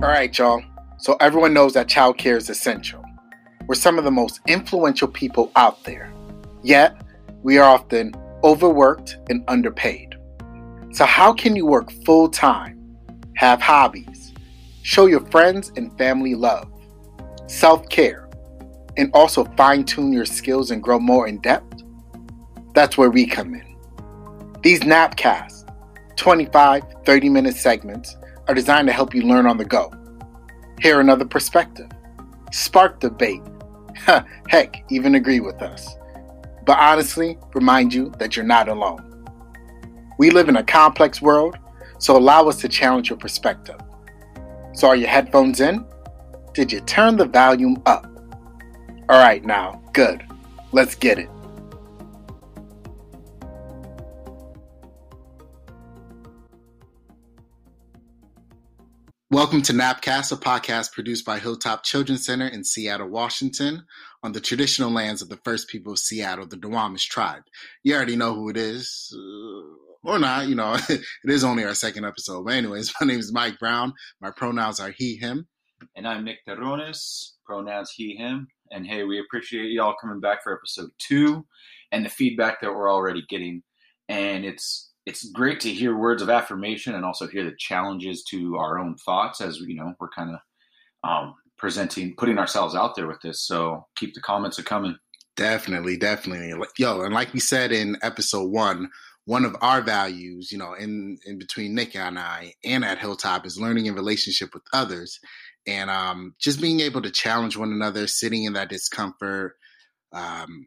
All right, y'all. So everyone knows that childcare is essential. We're some of the most influential people out there. Yet, we are often overworked and underpaid. So, how can you work full time, have hobbies, show your friends and family love, self care, and also fine tune your skills and grow more in depth? That's where we come in. These Napcasts, 25, 30 minute segments, are designed to help you learn on the go, hear another perspective, spark debate, heck, even agree with us. But honestly, remind you that you're not alone. We live in a complex world, so allow us to challenge your perspective. So, are your headphones in? Did you turn the volume up? All right, now, good. Let's get it. Welcome to Napcast, a podcast produced by Hilltop Children's Center in Seattle, Washington, on the traditional lands of the first people of Seattle, the Duwamish tribe. You already know who it is, uh, or not, you know, it is only our second episode. But, anyways, my name is Mike Browne. My pronouns are he, him. And I'm Nick Terrones, pronouns he, him. And hey, we appreciate y'all coming back for episode two and the feedback that we're already getting. And it's it's great to hear words of affirmation and also hear the challenges to our own thoughts as you know we're kind of um, presenting putting ourselves out there with this. So keep the comments a coming. Definitely definitely. Yo and like we said in episode one one of our values you know in in between nick and i and at hilltop is learning in relationship with others and um, just being able to challenge one another sitting in that discomfort um,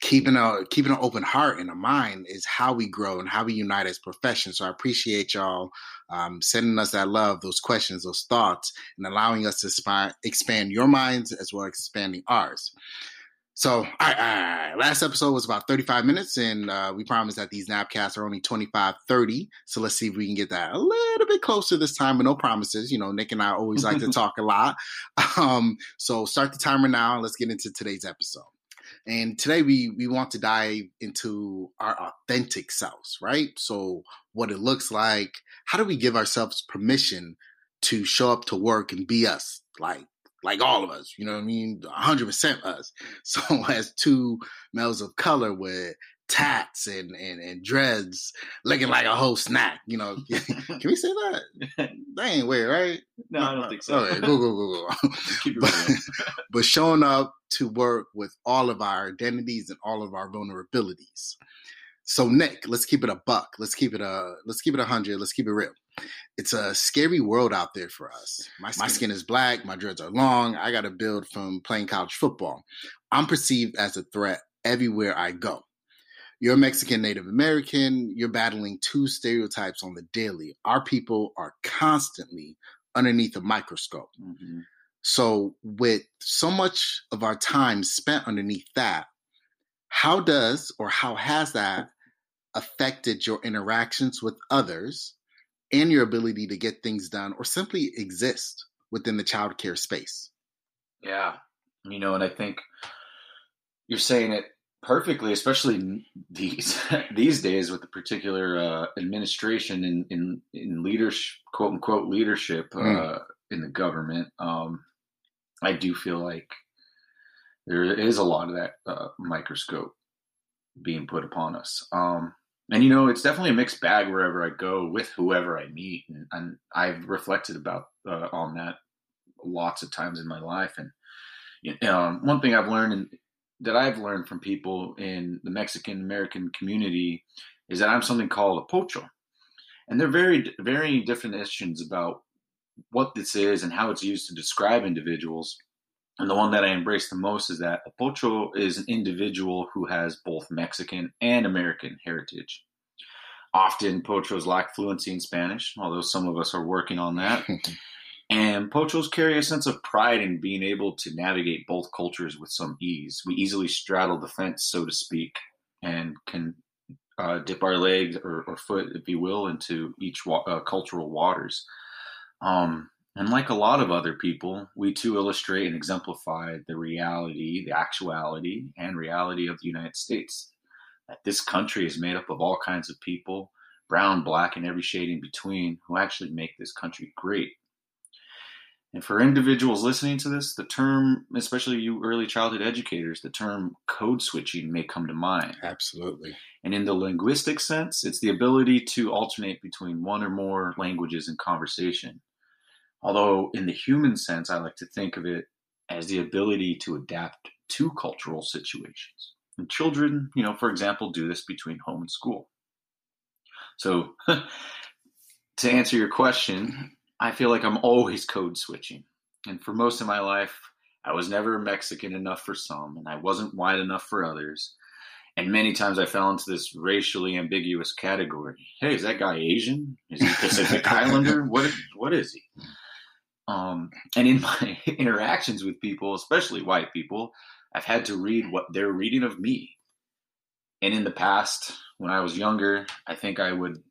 keeping a keeping an open heart and a mind is how we grow and how we unite as professions. So I appreciate y'all um, sending us that love, those questions, those thoughts, and allowing us to sp- expand your minds as well as expanding ours. So, all right, all right. last episode was about 35 minutes, and uh, we promised that these napcasts are only 25, 30. So let's see if we can get that a little bit closer this time, but no promises. You know, Nick and I always like to talk a lot. Um, so start the timer now, and let's get into today's episode. And today we we want to dive into our authentic selves, right? So what it looks like, how do we give ourselves permission to show up to work and be us, like like all of us, you know what I mean? 100% us. So as two males of color with tats and, and, and dreads looking like a whole snack. You know, can we say that? That ain't weird, right? No, I don't think so. Okay, go, go, go, go. But, but showing up to work with all of our identities and all of our vulnerabilities. So Nick, let's keep it a buck. Let's keep it a let's keep it a hundred. Let's keep it real. It's a scary world out there for us. My skin, my skin is black. My dreads are long. I got to build from playing college football. I'm perceived as a threat everywhere I go you're a Mexican Native American, you're battling two stereotypes on the daily. Our people are constantly underneath a microscope. Mm-hmm. So, with so much of our time spent underneath that, how does or how has that affected your interactions with others and your ability to get things done or simply exist within the childcare space? Yeah. You know, and I think you're saying it perfectly, especially these these days with the particular uh, administration in, in in leadership, quote unquote leadership mm. uh, in the government. Um, I do feel like there is a lot of that uh, microscope being put upon us. Um, and you know, it's definitely a mixed bag wherever I go with whoever I meet, and, and I've reflected about uh, on that lots of times in my life. And you know, um, one thing I've learned in, that I've learned from people in the Mexican American community is that I'm something called a pocho. And there are very, very definitions about what this is and how it's used to describe individuals. And the one that I embrace the most is that a pocho is an individual who has both Mexican and American heritage. Often, pochos lack fluency in Spanish, although some of us are working on that. And pochos carry a sense of pride in being able to navigate both cultures with some ease. We easily straddle the fence, so to speak, and can uh, dip our legs or, or, foot, if you will, into each wa- uh, cultural waters. Um, and like a lot of other people, we too illustrate and exemplify the reality, the actuality, and reality of the United States. That this country is made up of all kinds of people, brown, black, and every shade in between, who actually make this country great And for individuals listening to this, the term, especially you early childhood educators, the term code switching may come to mind. Absolutely. And in the linguistic sense, it's the ability to alternate between one or more languages in conversation. Although, in the human sense, I like to think of it as the ability to adapt to cultural situations. And children, you know, for example, do this between home and school. So, to answer your question, I feel like I'm always code switching. And for most of my life, I was never Mexican enough for some, and I wasn't white enough for others. And many times I fell into this racially ambiguous category. Hey, is that guy Asian? Is he Pacific Islander? What what is he? Um, and in my interactions with people, especially white people, I've had to read what they're reading of me. And in the past, when I was younger, I think I would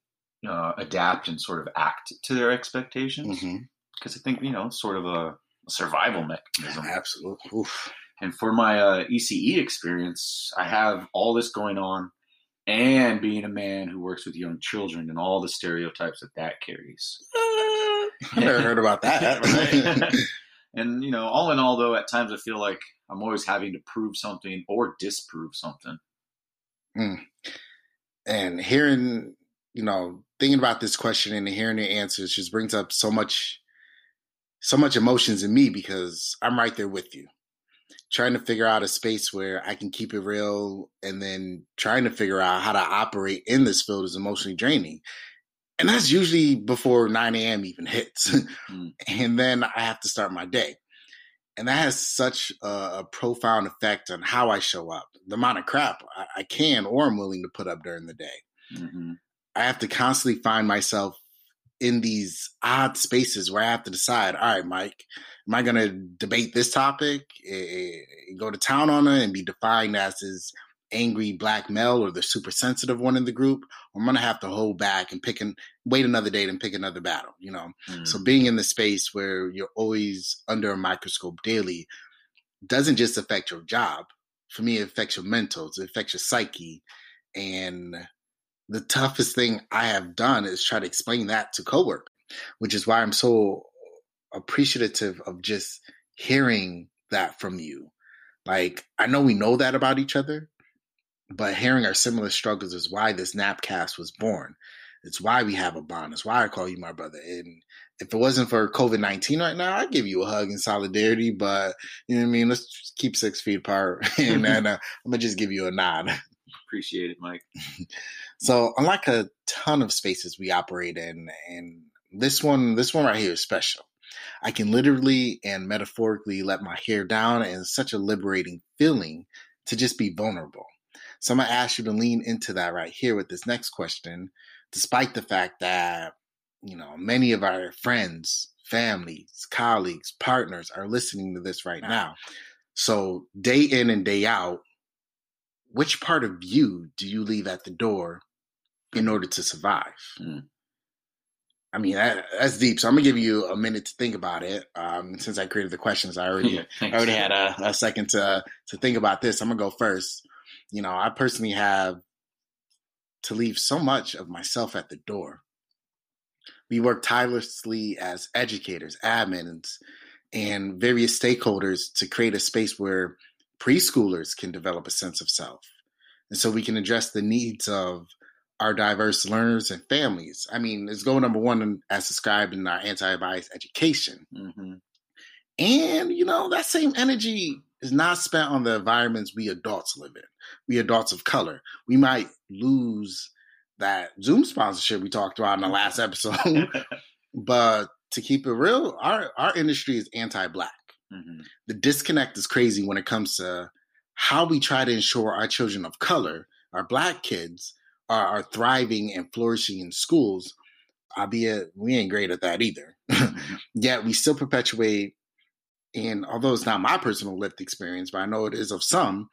uh, adapt and sort of act to their expectations because mm-hmm. I think you know sort of a, survival mechanism. Absolutely. Oof. And for my uh, ECE experience, I have all this going on, and being a man who works with young children and all the stereotypes that that carries. I never heard about that. and you know, all in all, though, at times I feel like I'm always having to prove something or disprove something. Mm. And hearing, you know, thinking about this question and hearing the answers just brings up so much so much emotions in me because I'm right there with you. Trying to figure out a space where I can keep it real and then trying to figure out how to operate in this field is emotionally draining. And that's usually before 9 a.m. even hits. Mm. and then I have to start my day. And that has such a, profound effect on how I show up, the amount of crap I, I can or am willing to put up during the day. Mm-hmm. I have to constantly find myself in these odd spaces where I have to decide, all right, Mike, am I going to debate this topic, e- go to town on it, and be defined as this angry black male or the super sensitive one in the group, or I'm going to have to hold back and pick and wait another day and pick another battle, you know? Mm. So being in the space where you're always under a microscope daily doesn't just affect your job. For me, it affects your mentals, it affects your psyche. And the toughest thing I have done is try to explain that to coworkers, which is why I'm so appreciative of just hearing that from you. Like, I know we know that about each other, but hearing our similar struggles is why this Napcast was born. It's why we have a bond. It's why I call you my brother. And if it wasn't for COVID 19 right now, I'd give you a hug in solidarity, but you know what I mean? Let's keep six feet apart. and then uh, I'm going to just give you a nod. Appreciate it, Mike. so, unlike a ton of spaces we operate in, and this one, this one right here is special. I can literally and metaphorically let my hair down, and it's such a liberating feeling to just be vulnerable. So, I'm to ask you to lean into that right here with this next question, despite the fact that, you know, many of our friends, families, colleagues, partners are listening to this right now. So, day in and day out, which part of you do you leave at the door in order to survive? Mm. I mean, that, that's deep. So I'm gonna give you a minute to think about it. Um, since I created the questions, I already I already had a, a, second to to think about this. I'm gonna go first. You know, I personally have to leave so much of myself at the door. We work tirelessly as educators, admins, and various stakeholders to create a space where preschoolers can develop a sense of self. And so we can address the needs of our diverse learners and families. I mean, it's goal number one as described in our anti bias education. Mm-hmm. And, you know, that same energy is not spent on the environments we adults live in. We adults of color. We might lose that Zoom sponsorship we talked about in the last episode. but to keep it real, our, our industry is anti black. Mm-hmm. The disconnect is crazy when it comes to how we try to ensure our children of color, our black kids, are, are thriving and flourishing in schools, albeit we ain't great at that either. Mm-hmm. Yet we still perpetuate, and although it's not my personal lived experience, but I know it is of some,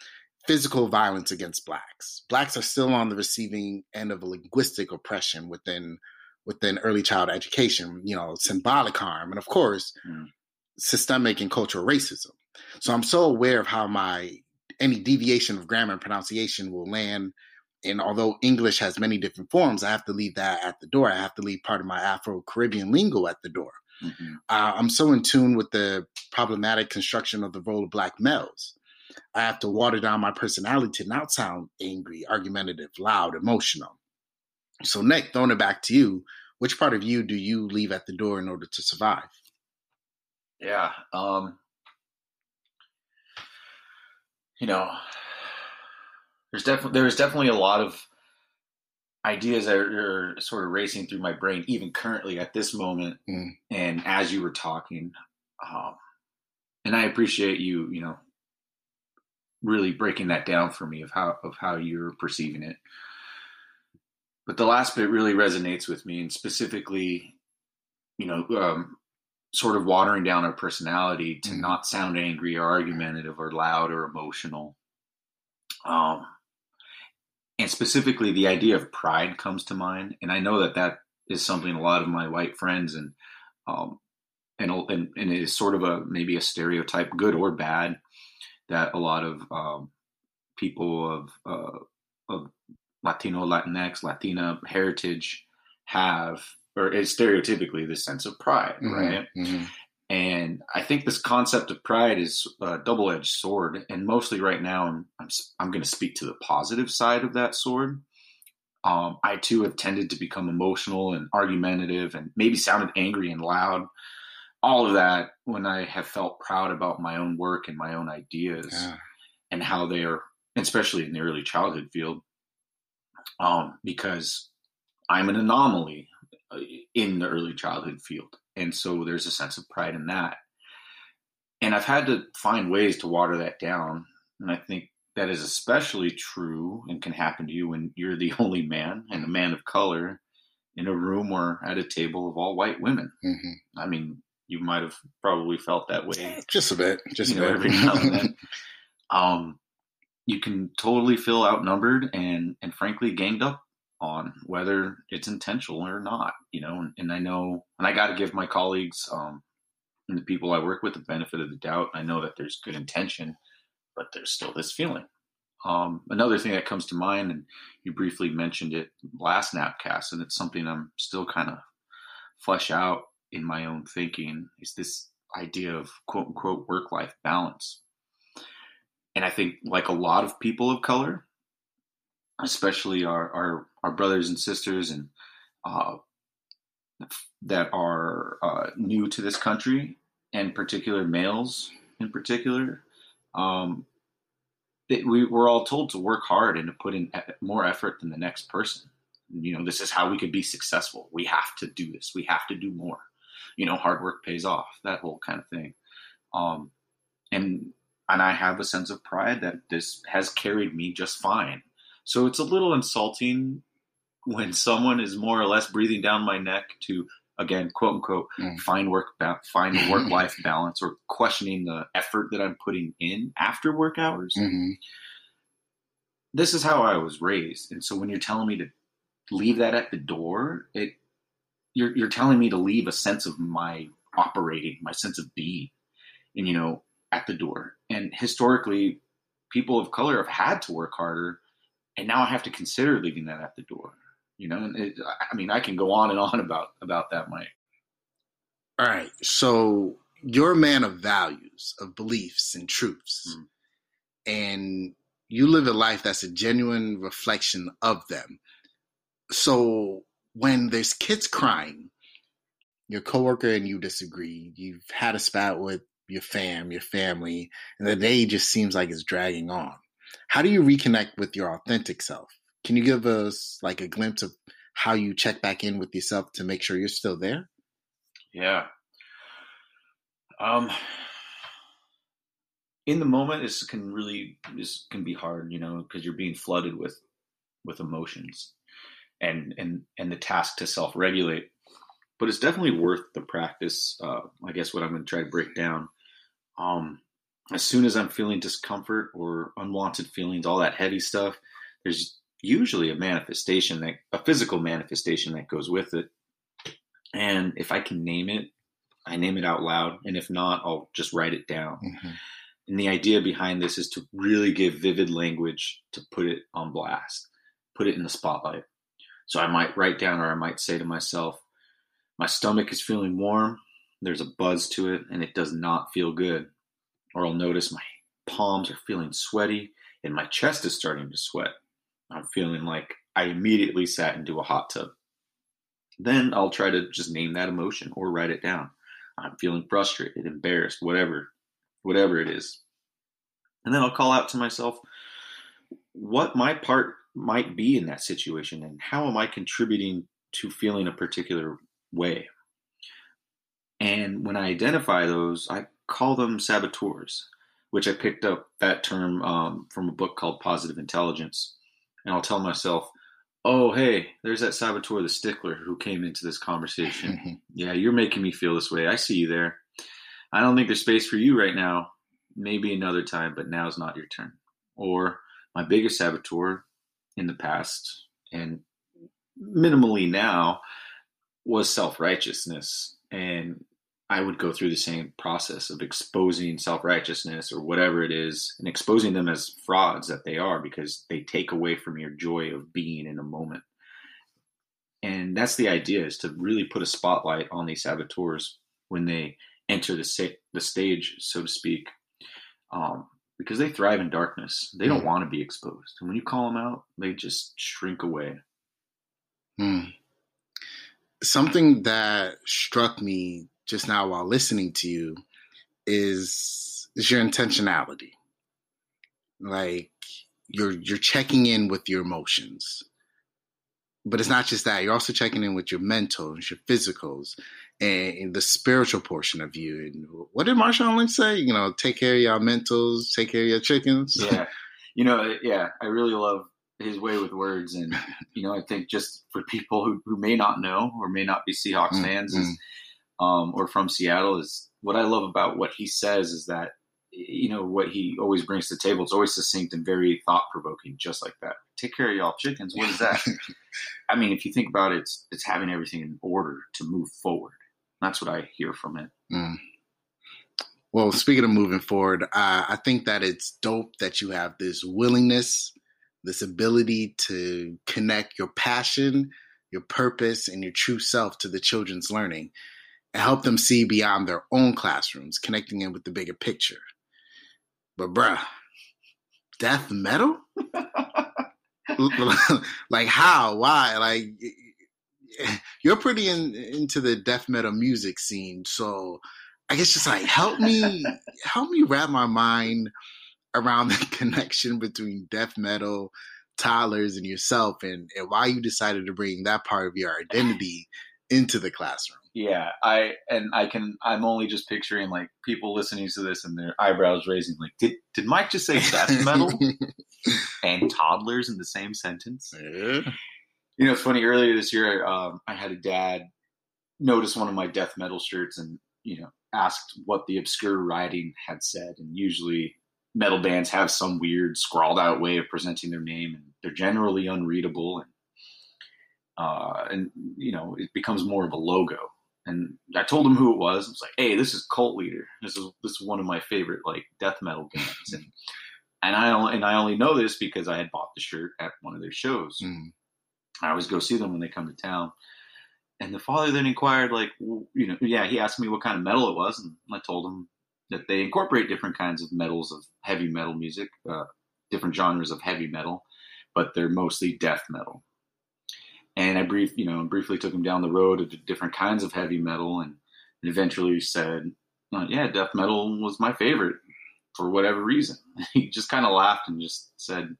physical violence against blacks. Blacks are still on the receiving end of a linguistic oppression within within early child education, you know, symbolic harm, and of course, mm systemic and cultural racism. So I'm so aware of how my any deviation of grammar and pronunciation will land. And although English has many different forms, I have to leave that at the door. I have to leave part of my Afro Caribbean lingo at the door. Mm-hmm. Uh, I'm so in tune with the problematic construction of the role of black males. I have to water down my personality to not sound angry, argumentative, loud, emotional. So, Nick, throwing it back to you, which part of you do you leave at the door in order to survive? Yeah. Um, you know, there's definitely there's definitely a lot of ideas that are, sort of racing through my brain, even currently at this moment. Mm. And as you were talking, um, and I appreciate you, you know, really breaking that down for me of how of how you're perceiving it. But the last bit really resonates with me, and specifically, you know, um, sort of watering down our personality to mm. not sound angry or argumentative or loud or emotional. Um, and specifically the idea of pride comes to mind and i know that that is something a lot of my white friends and um, and, and, and it is sort of a maybe a stereotype good or bad that a lot of um, people of uh, of latino latinx latina heritage have or is stereotypically this sense of pride mm-hmm, right mm-hmm. And I think this concept of pride is a double edged sword. And mostly right now, I'm, I'm, I'm going to speak to the positive side of that sword. Um, I too have tended to become emotional and argumentative and maybe sounded angry and loud. All of that when I have felt proud about my own work and my own ideas yeah. and how they are, especially in the early childhood field, um, because I'm an anomaly in the early childhood field. And so there's a sense of pride in that. And I've had to find ways to water that down. And I think that is especially true and can happen to you when you're the only man and a man of color in a room or at a table of all white women. Mm-hmm. I mean, you might have probably felt that way. Just a bit. Just you know, every now and then. um, you can totally feel outnumbered and, and frankly ganged up on whether it's intentional or not, you know, and, and I know, and I got to give my colleagues um, and the people I work with the benefit of the doubt. I know that there's good intention, but there's still this feeling. Um, another thing that comes to mind, and you briefly mentioned it last Napcast, and it's something I'm still kind of flesh out in my own thinking, is this idea of quote unquote work life balance. And I think, like a lot of people of color, especially our, our, our brothers and sisters and uh, that are uh, new to this country, and particular males in particular. Um, we, we're all told to work hard and to put in more effort than the next person. You know, this is how we could be successful. We have to do this. We have to do more. You know, hard work pays off. That whole kind of thing. Um, and and I have a sense of pride that this has carried me just fine so it's a little insulting when someone is more or less breathing down my neck to again quote unquote mm. find work ba- find work life balance or questioning the effort that I'm putting in after work hours. Mm-hmm. This is how I was raised, and so when you're telling me to leave that at the door, it you're you're telling me to leave a sense of my operating, my sense of being, and you know at the door. And historically, people of color have had to work harder and now I have to consider leaving that at the door. You know, and it, I mean, I can go on and on about about that, Mike. All right, so you're a man of values, of beliefs and truths, mm. and you live a life that's a genuine reflection of them. So when there's kids crying, your coworker and you disagree, you've had a spat with your fam, your family, and the day just seems like it's dragging on how do you reconnect with your authentic self? Can you give us like a glimpse of how you check back in with yourself to make sure you're still there? Yeah. Um, in the moment, this can really this can be hard, you know, because you're being flooded with with emotions, and and and the task to self regulate. But it's definitely worth the practice. Uh, I guess what I'm going to try to break down. Um, as soon as I'm feeling discomfort or unwanted feelings, all that heavy stuff, there's usually a manifestation that a physical manifestation that goes with it. And if I can name it, I name it out loud. And if not, I'll just write it down. Mm-hmm. And the idea behind this is to really give vivid language to put it on blast, put it in the spotlight. So I might write down or I might say to myself, my stomach is feeling warm. there's a buzz to it and it does not feel good. Or I'll notice my palms are feeling sweaty and my chest is starting to sweat. I'm feeling like I immediately sat into a hot tub. Then I'll try to just name that emotion or write it down. I'm feeling frustrated, embarrassed, whatever, whatever it is. And then I'll call out to myself what my part might be in that situation and how am I contributing to feeling a particular way. And when I identify those, I call them saboteurs, which I picked up that term um, from a book called Positive Intelligence. And I'll tell myself, oh, hey, there's that saboteur, the stickler, who came into this conversation. Yeah, you're making me feel this way. I see you there. I don't think there's space for you right now. Maybe another time, but now's not your turn. Or my biggest saboteur in the past and minimally now was self righteousness. And I would go through the same process of exposing self righteousness or whatever it is and exposing them as frauds that they are because they take away from your joy of being in a moment. And that's the idea is to really put a spotlight on these saboteurs when they enter the, sa- the stage, so to speak, um, because they thrive in darkness. They don't mm. want to be exposed. And when you call them out, they just shrink away. Mm. Something that struck me just now while listening to you is is your intentionality. Like you're you're checking in with your emotions. But it's not just that. You're also checking in with your mentals, your physicals, and the spiritual portion of you. And what did Marshawn Lynch say? You know, take care of your mentals, take care of your chickens. Yeah. You know, yeah, I really love his way with words. And, you know, I think just for people who, who may not know or may not be Seahawks mm-hmm. fans is mm um, or from Seattle is what I love about what he says is that you know what he always brings to the table. It's always succinct and very thought provoking, just like that. Take care of y'all chickens. What is that? I mean, if you think about it, it's, it's having everything in order to move forward. That's what I hear from it. Mm. Well, speaking of moving forward, uh, I think that it's dope that you have this willingness, this ability to connect your passion, your purpose, and your true self to the children's learning and help them see beyond their own classrooms, connecting in with the bigger picture. But bruh, death metal? like how? Why? Like you're pretty in, into the death metal music scene, so I guess just like help me help me wrap my mind around the connection between death metal, toddlers, and yourself, and, and why you decided to bring that part of your identity into the classroom. Yeah, I and I can. I'm only just picturing like people listening to this and their eyebrows raising. Like, did did Mike just say death metal and toddlers in the same sentence? Yeah. You know, it's funny. Earlier this year, um, I had a dad notice one of my death metal shirts and you know asked what the obscure writing had said. And usually, metal bands have some weird scrawled out way of presenting their name, and they're generally unreadable and uh, and you know it becomes more of a logo. And I told him who it was. I was like, "Hey, this is Cult Leader. This is this is one of my favorite like death metal bands." And and I only and I only know this because I had bought the shirt at one of their shows. Mm. I always go see them when they come to town. And the father then inquired, like, you know, yeah, he asked me what kind of metal it was, and I told him that they incorporate different kinds of metals of heavy metal music, uh, different genres of heavy metal, but they're mostly death metal and I brief, you know, briefly took him down the road of different kinds of heavy metal, and eventually said, uh, "Yeah, death metal was my favorite for whatever reason." he just kind of laughed and just said,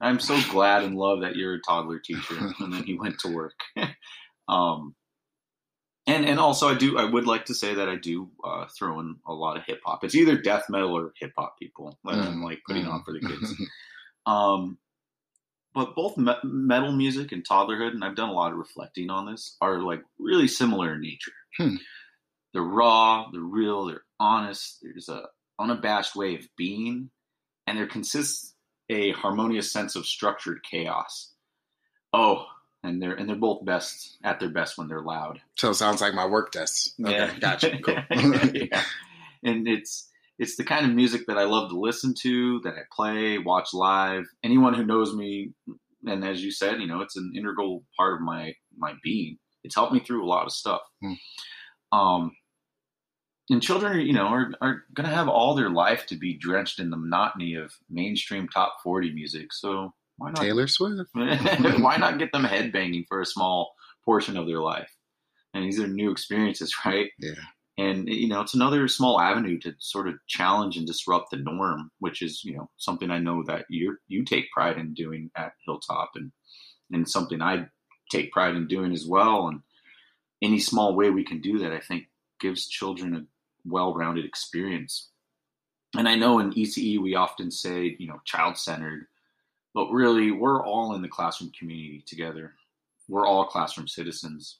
"I'm so glad and love that you're a toddler teacher," and then he went to work. um, and and also I do I would like to say that I do uh, throw in a lot of hip hop. It's either death metal or hip hop people that mm. I'm like putting mm. on for the kids. um, but both me- metal music and toddlerhood, and I've done a lot of reflecting on this, are like really similar in nature. Hmm. They're raw, they're real, they're honest. There's a unabashed way of being, and there consists a harmonious sense of structured chaos. Oh, and they're and they're both best at their best when they're loud. So it sounds like my work desk. Okay, yeah. gotcha. Cool. yeah. And it's it's the kind of music that I love to listen to, that I play, watch live. Anyone who knows me, and as you said, you know, it's an integral part of my my being. It's helped me through a lot of stuff. Mm. Um, and children, you know, are, are going to have all their life to be drenched in the monotony of mainstream top 40 music. So why not Taylor Swift? why not get them headbanging for a small portion of their life? And these are new experiences, right? Yeah. And you know, it's another small avenue to sort of challenge and disrupt the norm, which is you know something I know that you you take pride in doing at Hilltop, and and something I take pride in doing as well. And any small way we can do that, I think, gives children a well-rounded experience. And I know in ECE we often say, you know, child-centered, but really we're all in the classroom community together. We're all classroom citizens.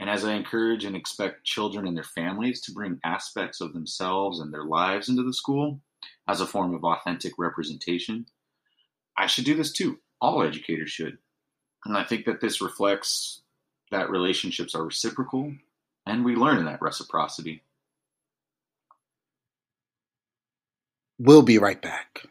And as I encourage and expect children and their families to bring aspects of themselves and their lives into the school as a form of authentic representation, I should do this too. All educators should. And I think that this reflects that relationships are reciprocal and we learn in that reciprocity. We'll be right back.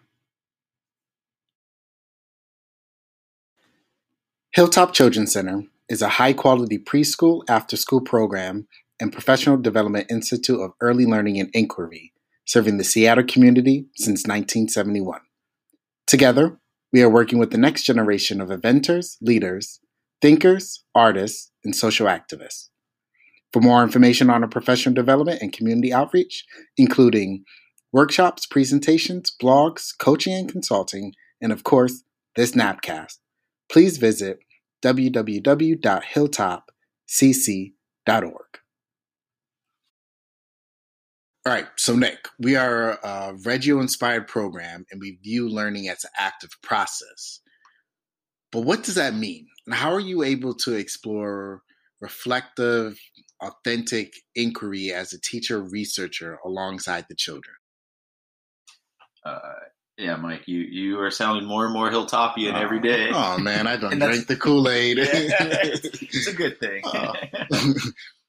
Hilltop Children's Center is a high quality preschool, after school program, and professional development institute of early learning and inquiry, serving the Seattle community since 1971. Together, we are working with the next generation of inventors, leaders, thinkers, artists, and social activists. For more information on our professional development and community outreach, including workshops, presentations, blogs, coaching and consulting, and of course, this Napcast, please visit www.hilltopcc.org. All right, so Nick, we are a Reggio inspired program and we view learning as an active process. But what does that mean? And how are you able to explore reflective, authentic inquiry as a teacher researcher alongside the children? Uh, yeah, Mike, you you are sounding more and more hilltopian oh, every day. Oh man, I don't drink the Kool Aid. yeah, it's a good thing. Oh.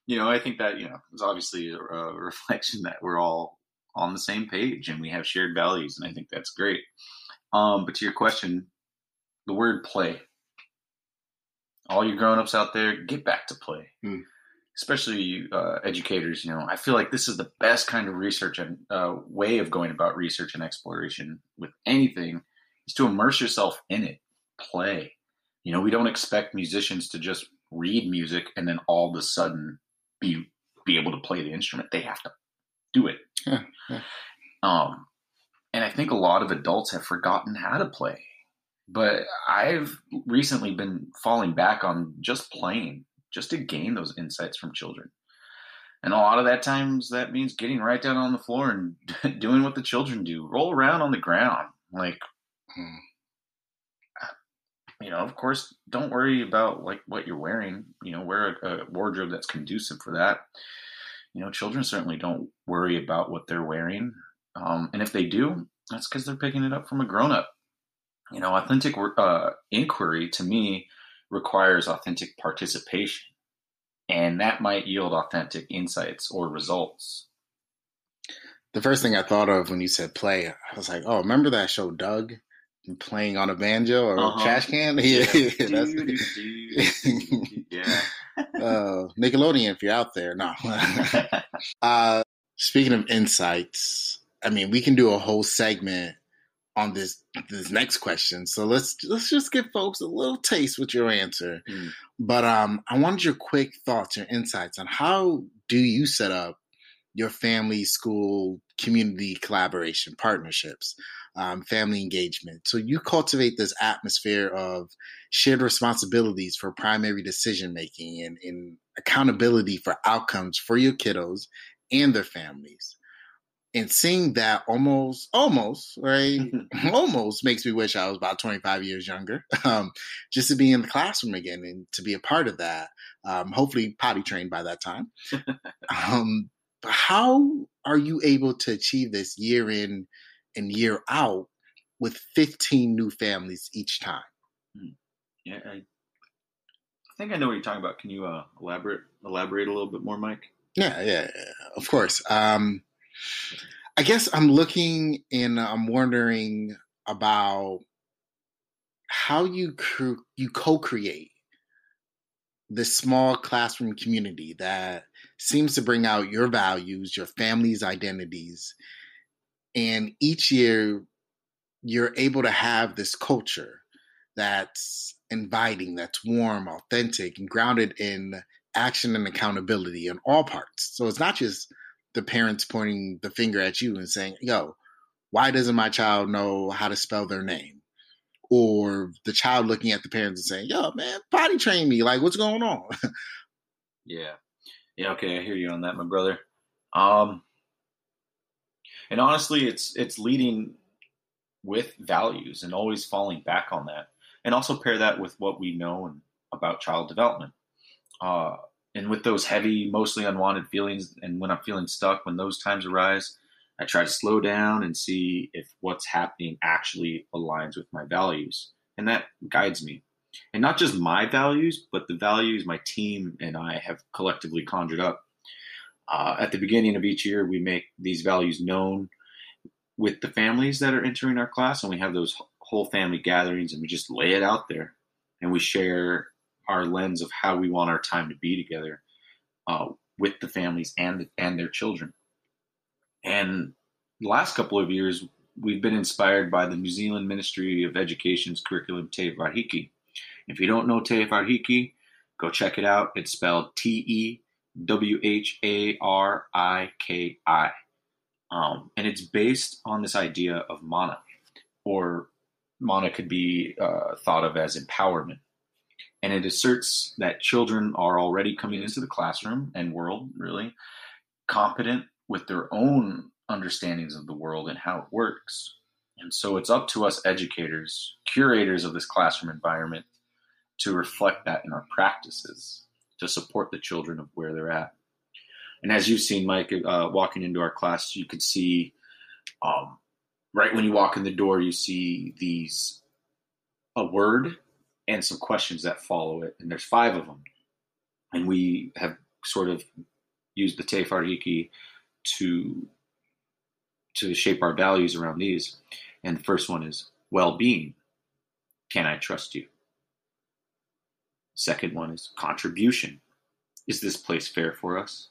you know, I think that you know it's obviously a, a, reflection that we're all on the same page and we have shared values, and I think that's great. Um, but to your question, the word play. All you grown-ups out there, get back to play. Mm especially uh, educators, you know, I feel like this is the best kind of research and uh, way of going about research and exploration with anything is to immerse yourself in it, play. You know, we don't expect musicians to just read music and then all of a sudden be be able to play the instrument. They have to do it. Yeah, yeah. Um, and I think a lot of adults have forgotten how to play. But I've recently been falling back on just playing just to gain those insights from children. And a lot of that times that means getting right down on the floor and doing what the children do. Roll around on the ground. Like hmm. you know, of course, don't worry about like what you're wearing. You know, wear a, a wardrobe that's conducive for that. You know, children certainly don't worry about what they're wearing. Um, and if they do, that's because they're picking it up from a grown up. You know, authentic uh, inquiry to me requires authentic participation. And that might yield authentic insights or results. The first thing I thought of when you said play, I was like, oh, remember that show Doug? Playing on a banjo or uh-huh. trash can? Yeah, yeah. that's, yeah. uh, Nickelodeon, if you're out there. No. uh, speaking of insights, I mean, we can do a whole segment on this this next question. So let's let's just give folks a little taste with your answer. Mm. But um, I wanted your quick thoughts, your insights on how do you set up your family, school, community collaboration partnerships, um, family engagement. So you cultivate this atmosphere of shared responsibilities for primary decision making and, and accountability for outcomes for your kiddos and their families and seeing that almost almost right? Almost makes me wish i was about 25 years younger um, just to be in the classroom again and to be a part of that um, hopefully potty trained by that time. Um, how are you able to achieve this year in and year out with 15 new families each time? Hmm. yeah I, I think i know what you're talking about. Can you uh, elaborate elaborate a little bit more mike? Yeah yeah, yeah of course. Um, I guess I'm looking and I'm wondering about how you you co-create this small classroom community that seems to bring out your values, your family's identities. And each year, you're able to have this culture that's inviting, that's warm, authentic, and grounded in action and accountability in all parts. So it's not just the parents pointing the finger at you and saying, yo, why doesn't my child know how to spell their name? Or the child looking at the parents and saying, yo, man, potty train me. Like, what's going on? yeah. Yeah, okay, I hear you on that, my brother. Um and honestly it's it's leading with values and always falling back on that. And also pair that with what we know about child development. Uh, and with those heavy, mostly unwanted feelings, and when I'm feeling stuck, when those times arise, I try to slow down and see if what's happening actually aligns with my values. And that guides me. And not just my values, but the values my team and I have collectively conjured up. Uh, at the beginning of each year, we make these values known with the families that are entering our class, and we have those whole family gatherings, and we just lay it out there, and we share our lens of how we want our time to be together uh, with the families and and their children. And the last couple of years, we've been inspired by the New Zealand Ministry of Education's curriculum Te Whariki. If you don't know Te Whariki, go check it out. It's spelled T E W H A R I K I. Um, and it's based on this idea of mana, or mana could be uh, thought of as empowerment and it asserts that children are already coming into the classroom and world really competent with their own understandings of the world and how it works. And so it's up to us educators, curators of this classroom environment, to reflect that in our practices to support the children of where they're at. And as you've seen, Mike, uh, walking into our class, you could see um, right when you walk in the door, you see these a word and some questions that follow it. And there's five of them. And we have sort of used the Te Whariki to to shape our values around these. And the first one is well-being. Can I trust you? Second one is contribution. Is this place fair for us?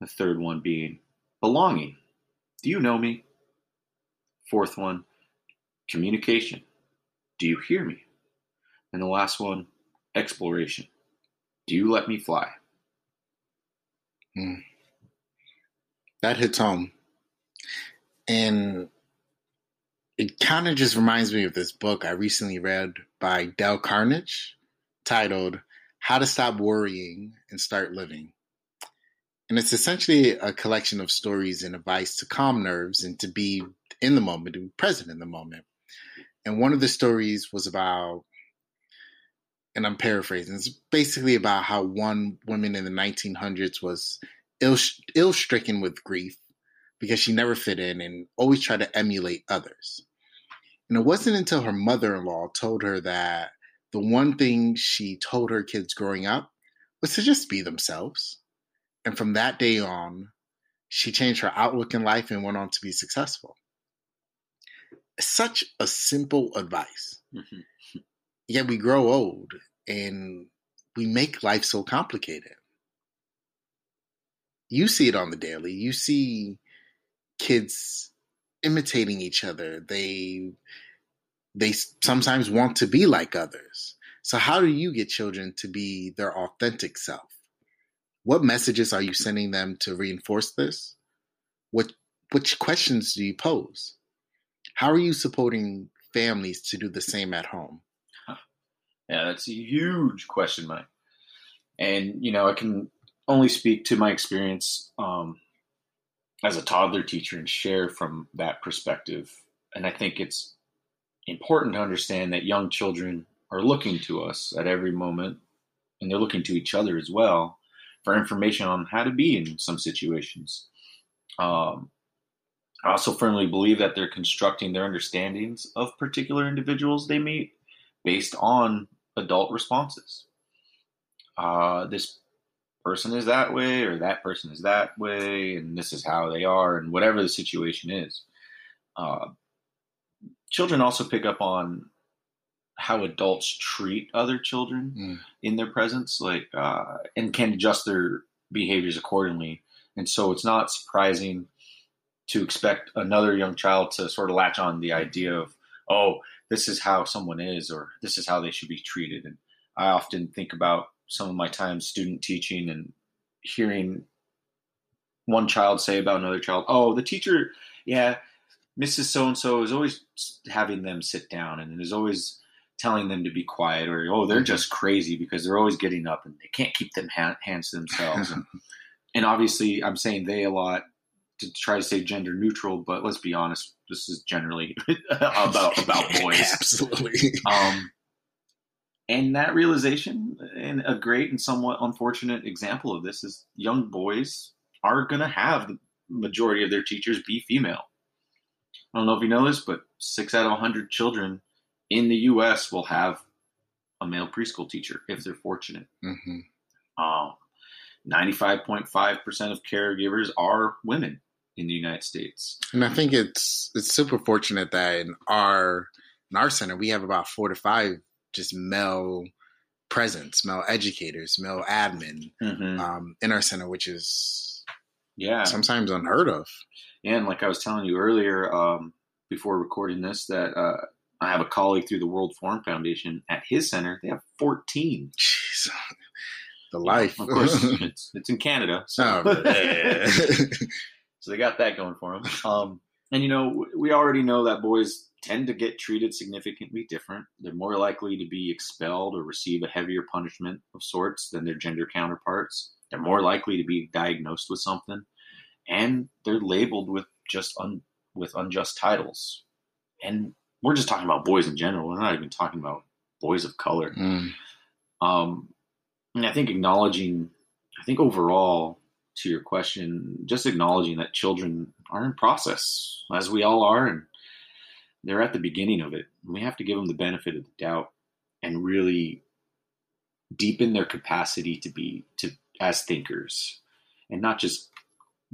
The third one being belonging. Do you know me? Fourth one, communication. Do you hear me? And the last one, exploration. Do you let me fly? Hmm. That hits home. And it kind of just reminds me of this book I recently read by Dale Carnegie titled How to Stop Worrying and Start Living. And it's essentially a collection of stories and advice to calm nerves and to be in the moment, to be present in the moment. And one of the stories was about and I'm paraphrasing. It's basically about how one woman in the 1900s was ill ill stricken with grief because she never fit in and always tried to emulate others. And it wasn't until her mother-in-law told her that the one thing she told her kids growing up was to just be themselves. And from that day on, she changed her outlook in life and went on to be successful. Such a simple advice. Mm-hmm yet we grow old and we make life so complicated. You see it on the daily. You see kids imitating each other. They they sometimes want to be like others. So how do you get children to be their authentic self? What messages are you sending them to reinforce this? What which questions do you pose? How are you supporting families to do the same at home? Yeah, that's a huge question, Mike. And you know, I can only speak to my experience um, as a toddler teacher and share from that perspective. And I think it's important to understand that young children are looking to us at every moment, and they're looking to each other as well for information on how to be in some situations. Um, I also firmly believe that they're constructing their understandings of particular individuals they meet based on adult responses. Uh, this person is that way, or that person is that way, and this is how they are, and whatever the situation is. Uh, children also pick up on how adults treat other children Mm. in their presence, like uh, and can adjust their behaviors accordingly. And so it's not surprising to expect another young child to sort of latch on the idea of, oh, this is how someone is, or this is how they should be treated. And I often think about some of my time student teaching and hearing one child say about another child, oh, the teacher, yeah, Mrs. So and so is always having them sit down and is always telling them to be quiet, or oh, they're just crazy because they're always getting up and they can't keep them ha- hands to themselves. and, and obviously, I'm saying they a lot to try to say gender neutral, but let's be honest, this is generally about about boys. Absolutely. Um, and that realization, and a great and somewhat unfortunate example of this is young boys are going to have the majority of their teachers be female. I don't know if you know this, but six out of 100 children in the U.S. will have a male preschool teacher if they're fortunate. hmm Um, 95.5% of caregivers are women in the United States. And I think it's it's super fortunate that in our in our center we have about four to five just male presence, male educators, male admin Mm-hmm. um, in our center, which is Yeah. sometimes unheard of. And like I was telling you earlier, um, before recording this, that uh, I have a colleague through the World Forum Foundation at his center. They have 14. Jeez, the life. Of course, it's, it's in Canada. So. Oh, yeah. so they got that going for them. Um, and you know, we already know that boys tend to get treated significantly different. They're more likely to be expelled or receive a heavier punishment of sorts than their gender counterparts. They're more likely to be diagnosed with something, and they're labeled with just un, with unjust titles. And we're just talking about boys in general. We're not even talking about boys of color. Mm, Um, and I think acknowledging, I think overall to your question, just acknowledging that children are in process, as we all are, and they're at the beginning of it. We have to give them the benefit of the doubt and really deepen their capacity to be to as thinkers, and not just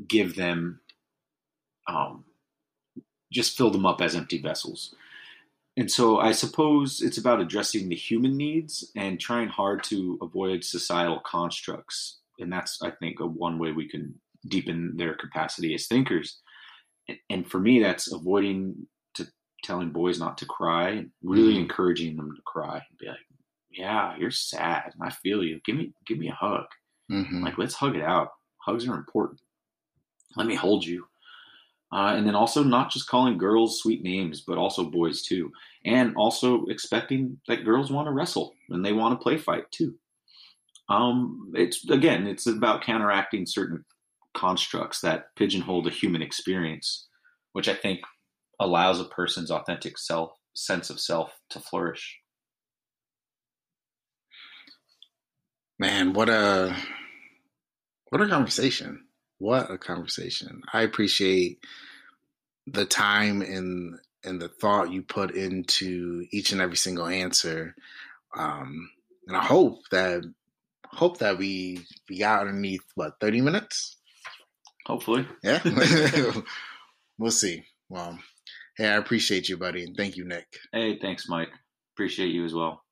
give them, um, just fill them up as empty vessels. And so I suppose it's about addressing the human needs and trying hard to avoid societal constructs. And that's, I think, a one way we can deepen their capacity as thinkers. And for me, that's avoiding to telling boys not to cry and really Mhm. encouraging them to cry and be like, "Yeah, you're sad. and I feel you. Give me, give me a hug. mhm. Like, let's hug it out. Hugs are important. Let me hold you. Uh, and then also not just calling girls sweet names, but also boys too. And also expecting that girls want to wrestle and they want to play fight too. Um, it's again, it's about counteracting certain constructs that pigeonhole the human experience, which I think allows a person's authentic self sense of self to flourish. Man, what a what a conversation. What a conversation. I appreciate the time and and the thought you put into each and every single answer. Um and I hope that hope that we we got underneath what 30 minutes? Hopefully. Yeah. we'll see. Well, hey, I appreciate you, buddy, and thank you, Nick. Hey, thanks, Mike. Appreciate you as well.